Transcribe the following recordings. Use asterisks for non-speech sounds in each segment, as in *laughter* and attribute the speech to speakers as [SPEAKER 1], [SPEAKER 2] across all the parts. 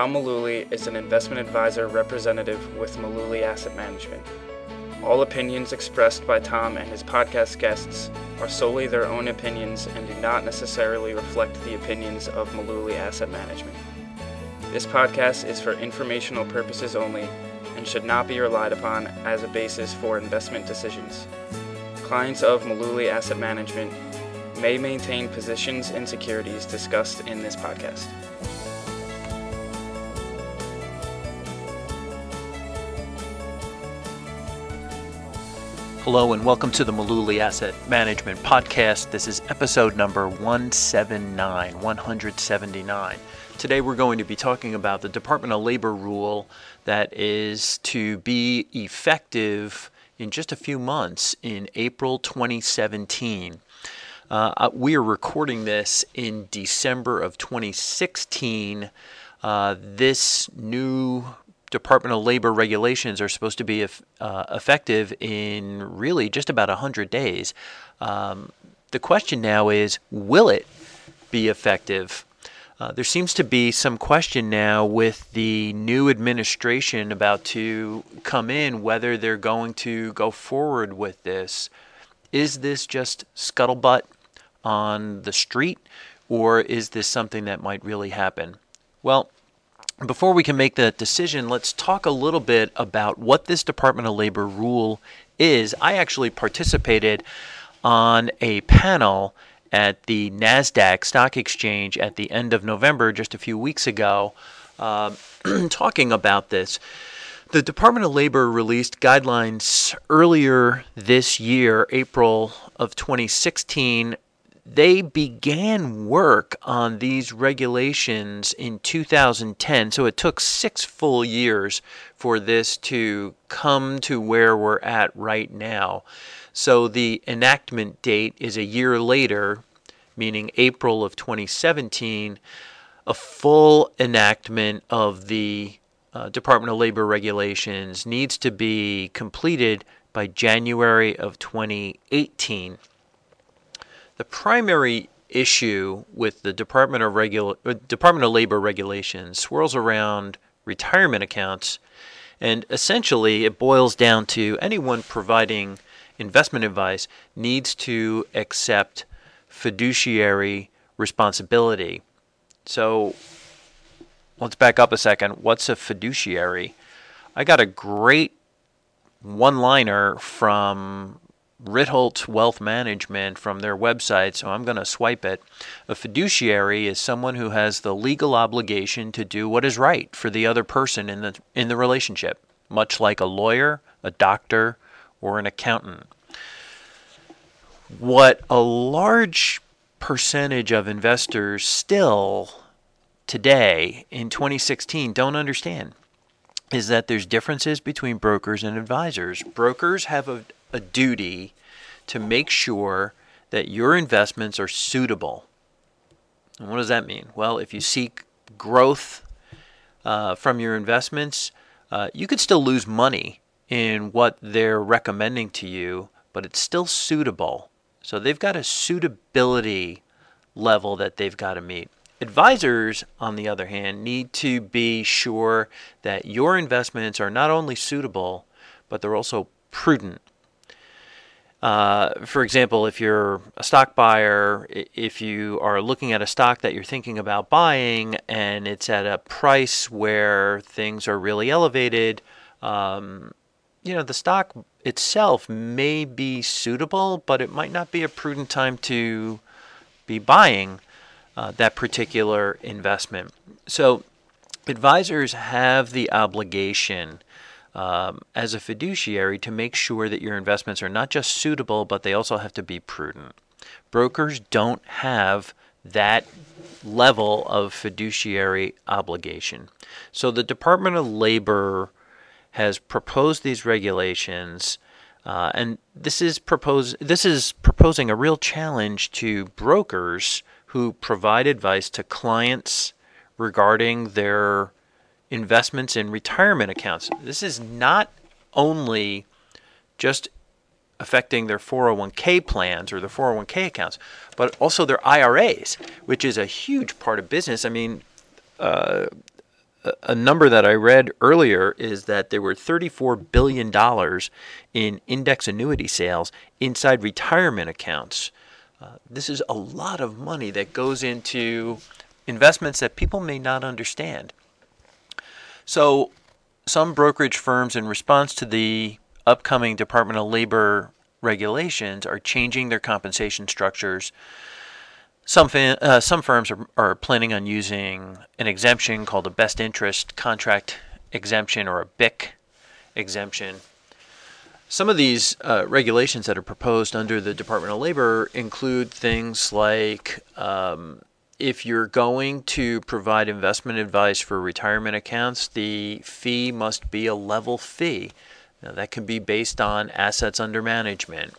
[SPEAKER 1] Tom Mullooly is an investment advisor representative with Mullooly Asset Management. All opinions expressed by Tom and his podcast guests are solely their own opinions and do not necessarily reflect the opinions of Mullooly Asset Management. This podcast is for informational purposes only and should not be relied upon as a basis for investment decisions. Clients of Mullooly Asset Management may maintain positions in securities discussed in this podcast.
[SPEAKER 2] Hello and welcome to the Mullooly Asset Management Podcast. This is episode number 179, 179. Today we're going to be talking about the Department of Labor rule that is to be effective in just a few months in April 2017. Uh, uh, we are recording this in December of 2016. Uh, this new Department of Labor regulations are supposed to be uh, effective in really just about 100 days. Um, the question now is will it be effective? Uh, there seems to be some question now with the new administration about to come in whether they're going to go forward with this. Is this just scuttlebutt on the street, or is this something that might really happen? Well, before we can make that decision, let's talk a little bit about what this Department of Labor rule is. I actually participated on a panel at the NASDAQ stock exchange at the end of November, just a few weeks ago, uh, *clears throat* talking about this. The Department of Labor released guidelines earlier this year, April of 2016, they began work on these regulations in 2010. So it took six full years for this to come to where we're at right now. So the enactment date is a year later, meaning April of 2017. A full enactment of the uh, Department of Labor regulations needs to be completed by January of 2018. The primary issue with the Department of, Regula- uh, Department of Labor regulations swirls around retirement accounts, and essentially it boils down to anyone providing investment advice needs to accept fiduciary responsibility. So let's back up a second. What's a fiduciary? I got a great one liner from Ritholtz Wealth Management from their website, so I'm going to swipe it. A fiduciary is someone who has the legal obligation to do what is right for the other person in the in the relationship, much like a lawyer, a doctor, or an accountant. What a large percentage of investors still today in 2016 don't understand is that there's differences between brokers and advisors. Brokers have a, a duty to make sure that your investments are suitable. And what does that mean? Well, if you seek growth uh, from your investments, uh, you could still lose money in what they're recommending to you, but it's still suitable. So they've got a suitability level that they've got to meet. Advisors, on the other hand, need to be sure that your investments are not only suitable, but they're also prudent. Uh, for example, if you're a stock buyer, if you are looking at a stock that you're thinking about buying and it's at a price where things are really elevated, um, you know, the stock itself may be suitable, but it might not be a prudent time to be buying uh, that particular investment. So, advisors have the obligation um, as a fiduciary to make sure that your investments are not just suitable, but they also have to be prudent. Brokers don't have that level of fiduciary obligation. So the Department of Labor has proposed these regulations. Uh, and this is propose this is proposing a real challenge to brokers who provide advice to clients regarding their investments in retirement accounts. This is not only just affecting their 401k plans or their 401k accounts, but also their IRAs, which is a huge part of business. I mean, uh, a number that I read earlier is that there were $34 billion in index annuity sales inside retirement accounts. Uh, this is a lot of money that goes into investments that people may not understand. So, some brokerage firms, in response to the upcoming Department of Labor regulations, are changing their compensation structures. Some, uh, some firms are, are planning on using an exemption called a best interest contract exemption or a BIC exemption. Some of these uh, regulations that are proposed under the Department of Labor include things like um, if you're going to provide investment advice for retirement accounts, the fee must be a level fee. Now, that can be based on assets under management.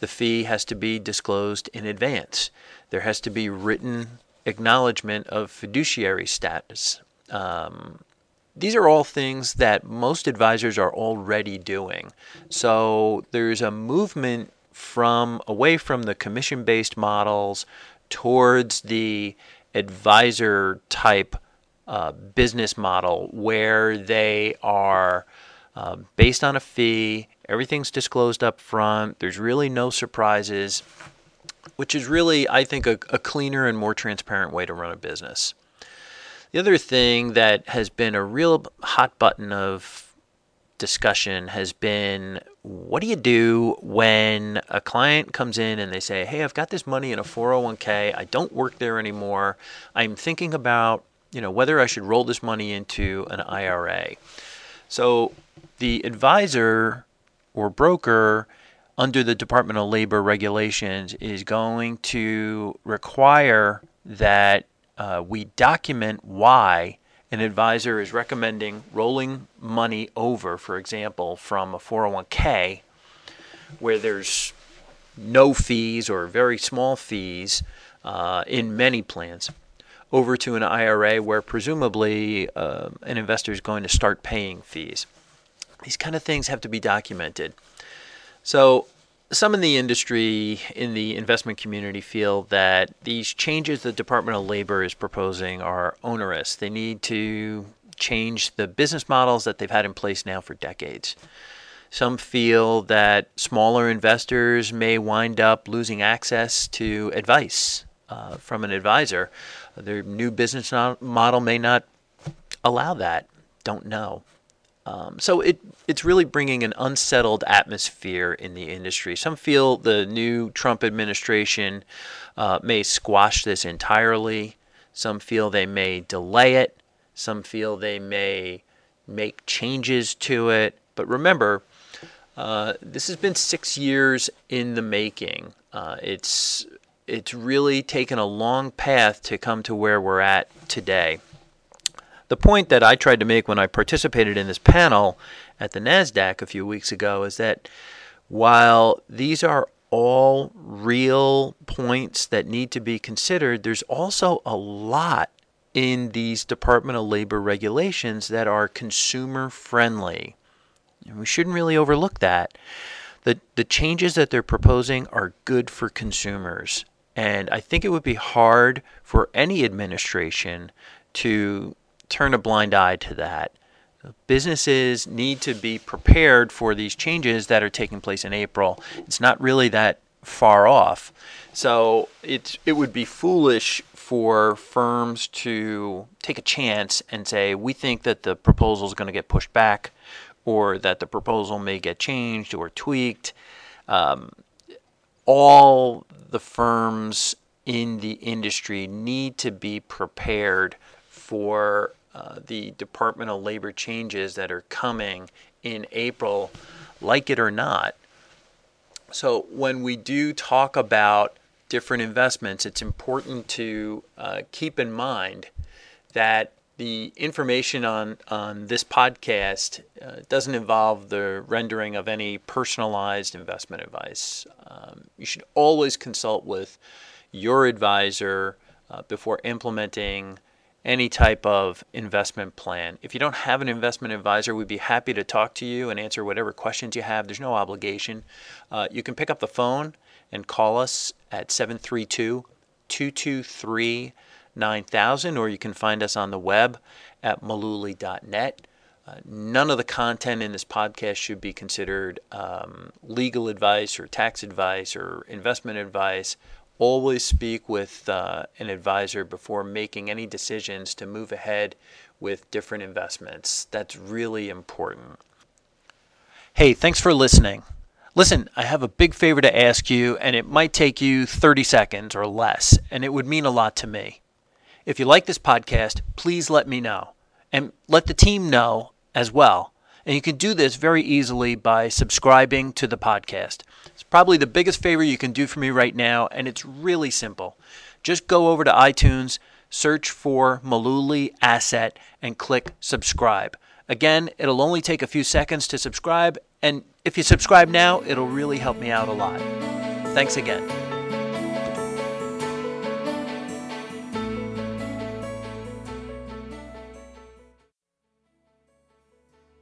[SPEAKER 2] The fee has to be disclosed in advance. There has to be written acknowledgement of fiduciary status. Um, these are all things that most advisors are already doing. So there's a movement from away from the commission based models towards the advisor type uh, business model where they are uh, based on a fee, everything's disclosed up front, there's really no surprises, which is really, I think, a, a cleaner and more transparent way to run a business. The other thing that has been a real hot button of discussion has been what do you do when a client comes in and they say, "Hey, I've got this money in a 401k. I don't work there anymore. I'm thinking about, you know, whether I should roll this money into an IRA." So, the advisor or broker under the Department of Labor regulations is going to require that uh, we document why an advisor is recommending rolling money over, for example, from a 401k where there's no fees or very small fees uh, in many plans over to an IRA where presumably uh, an investor is going to start paying fees. These kind of things have to be documented. So some in the industry, in the investment community, feel that these changes the Department of Labor is proposing are onerous. They need to change the business models that they've had in place now for decades. Some feel that smaller investors may wind up losing access to advice uh, from an advisor. Their new business model may not allow that. Don't know. Um, so it it's really bringing an unsettled atmosphere in the industry. Some feel the new Trump administration uh, may squash this entirely. Some feel they may delay it. Some feel they may make changes to it. But remember, uh, this has been six years in the making. Uh, it's it's really taken a long path to come to where we're at today. The point that I tried to make when I participated in this panel at the NASDAQ a few weeks ago is that while these are all real points that need to be considered, there's also a lot in these Department of Labor regulations that are consumer friendly. And we shouldn't really overlook that. The, the changes that they're proposing are good for consumers. And I think it would be hard for any administration to turn a blind eye to that. Businesses need to be prepared for these changes that are taking place in April. It's not really that far off. So it it would be foolish for firms to take a chance and say we think that the proposal is going to get pushed back, or that the proposal may get changed or tweaked. Um, all the firms in the industry need to be prepared for uh, the Department of Labor changes that are coming in April, like it or not. So, when we do talk about different investments, it's important to uh, keep in mind that the information on, on this podcast uh, doesn't involve the rendering of any personalized investment advice. Um, you should always consult with your advisor uh, before implementing any type of investment plan. If you don't have an investment advisor, we'd be happy to talk to you and answer whatever questions you have. There's no obligation. Uh, you can pick up the phone and call us at 732 223 9000, or you can find us on the web at mullooly.net. Uh, none of the content in this podcast should be considered um, legal advice or tax advice or investment advice. Always speak with uh, an advisor before making any decisions to move ahead with different investments. That's really important. Hey, thanks for listening. Listen, I have a big favor to ask you, and it might take you 30 seconds or less, and it would mean a lot to me. If you like this podcast, please let me know and let the team know as well. And you can do this very easily by subscribing to the podcast. Probably the biggest favor you can do for me right now, and it's really simple. Just go over to iTunes, search for Mullooly Asset, and click subscribe. Again, it'll only take a few seconds to subscribe, and if you subscribe now, it'll really help me out a lot. Thanks again.